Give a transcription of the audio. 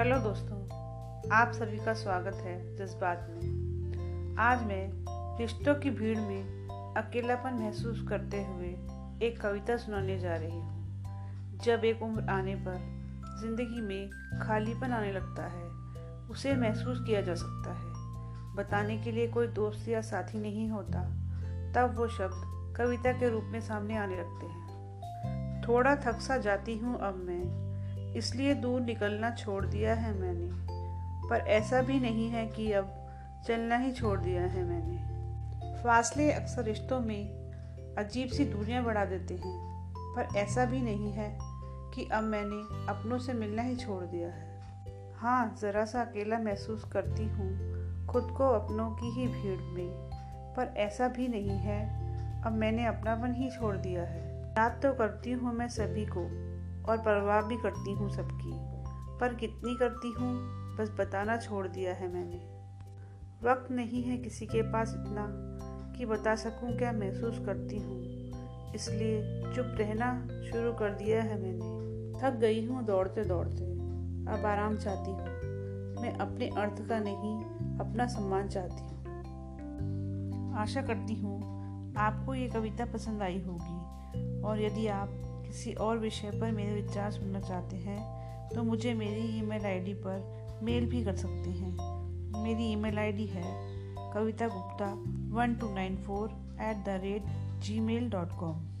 Hello दोस्तों, आप सभी का स्वागत है जज्बात में। आज मैं रिश्तों की भीड़ में अकेलापन महसूस करते हुए एक कविता सुनाने जा रही हूँ। जब एक उम्र आने पर ज़िंदगी में खालीपन आने लगता है, उसे महसूस किया जा सकता है। बताने के लिए कोई दोस्त या साथी नहीं होता, तब वो शब्द कविता के रूप में सामने आने लगते हैं। थोड़ा थक सा जाती हूँ अब मैं इसलिए दूर निकलना छोड़ दिया है मैंने। पर ऐसा भी नहीं है कि अब चलना ही छोड़ दिया है मैंने। फासले अक्सर रिश्तों में अजीब सी दूरियाँ बढ़ा देते हैं, पर ऐसा भी नहीं है कि अब मैंने अपनों से मिलना ही छोड़ दिया है। हाँ ज़रा सा अकेला महसूस करती हूँ, खुद को अपनों की ही भीड़ में। पर ऐसा भी नहीं है, अब मैंने अपनापन ही छोड़ दिया है। याद तो करती हूँ मैं सभी को और परवाह भी करती हूँ सबकी। पर कितनी करती हूँ, बस बताना छोड़ दिया है मैंने। वक्त नहीं है किसी के पास इतना कि बता सकूँ क्या महसूस करती हूँ। इसलिए चुप रहना शुरू कर दिया है मैंने। थक गई हूँ दौड़ते दौड़ते। अब आराम चाहती हूँ। मैं अपने अर्थ का नहीं, अपना सम्मान चाहती हूँ। आशा करती हूँ, आपको ये कविता पसंद आई होगी। और यदि आप किसी और विषय पर मेरे विचार सुनना चाहते हैं तो मुझे मेरी ईमेल आईडी पर मेल भी कर सकते हैं। मेरी ईमेल आईडी है Kavita Gupta one two nine four eight the rate gmail dot com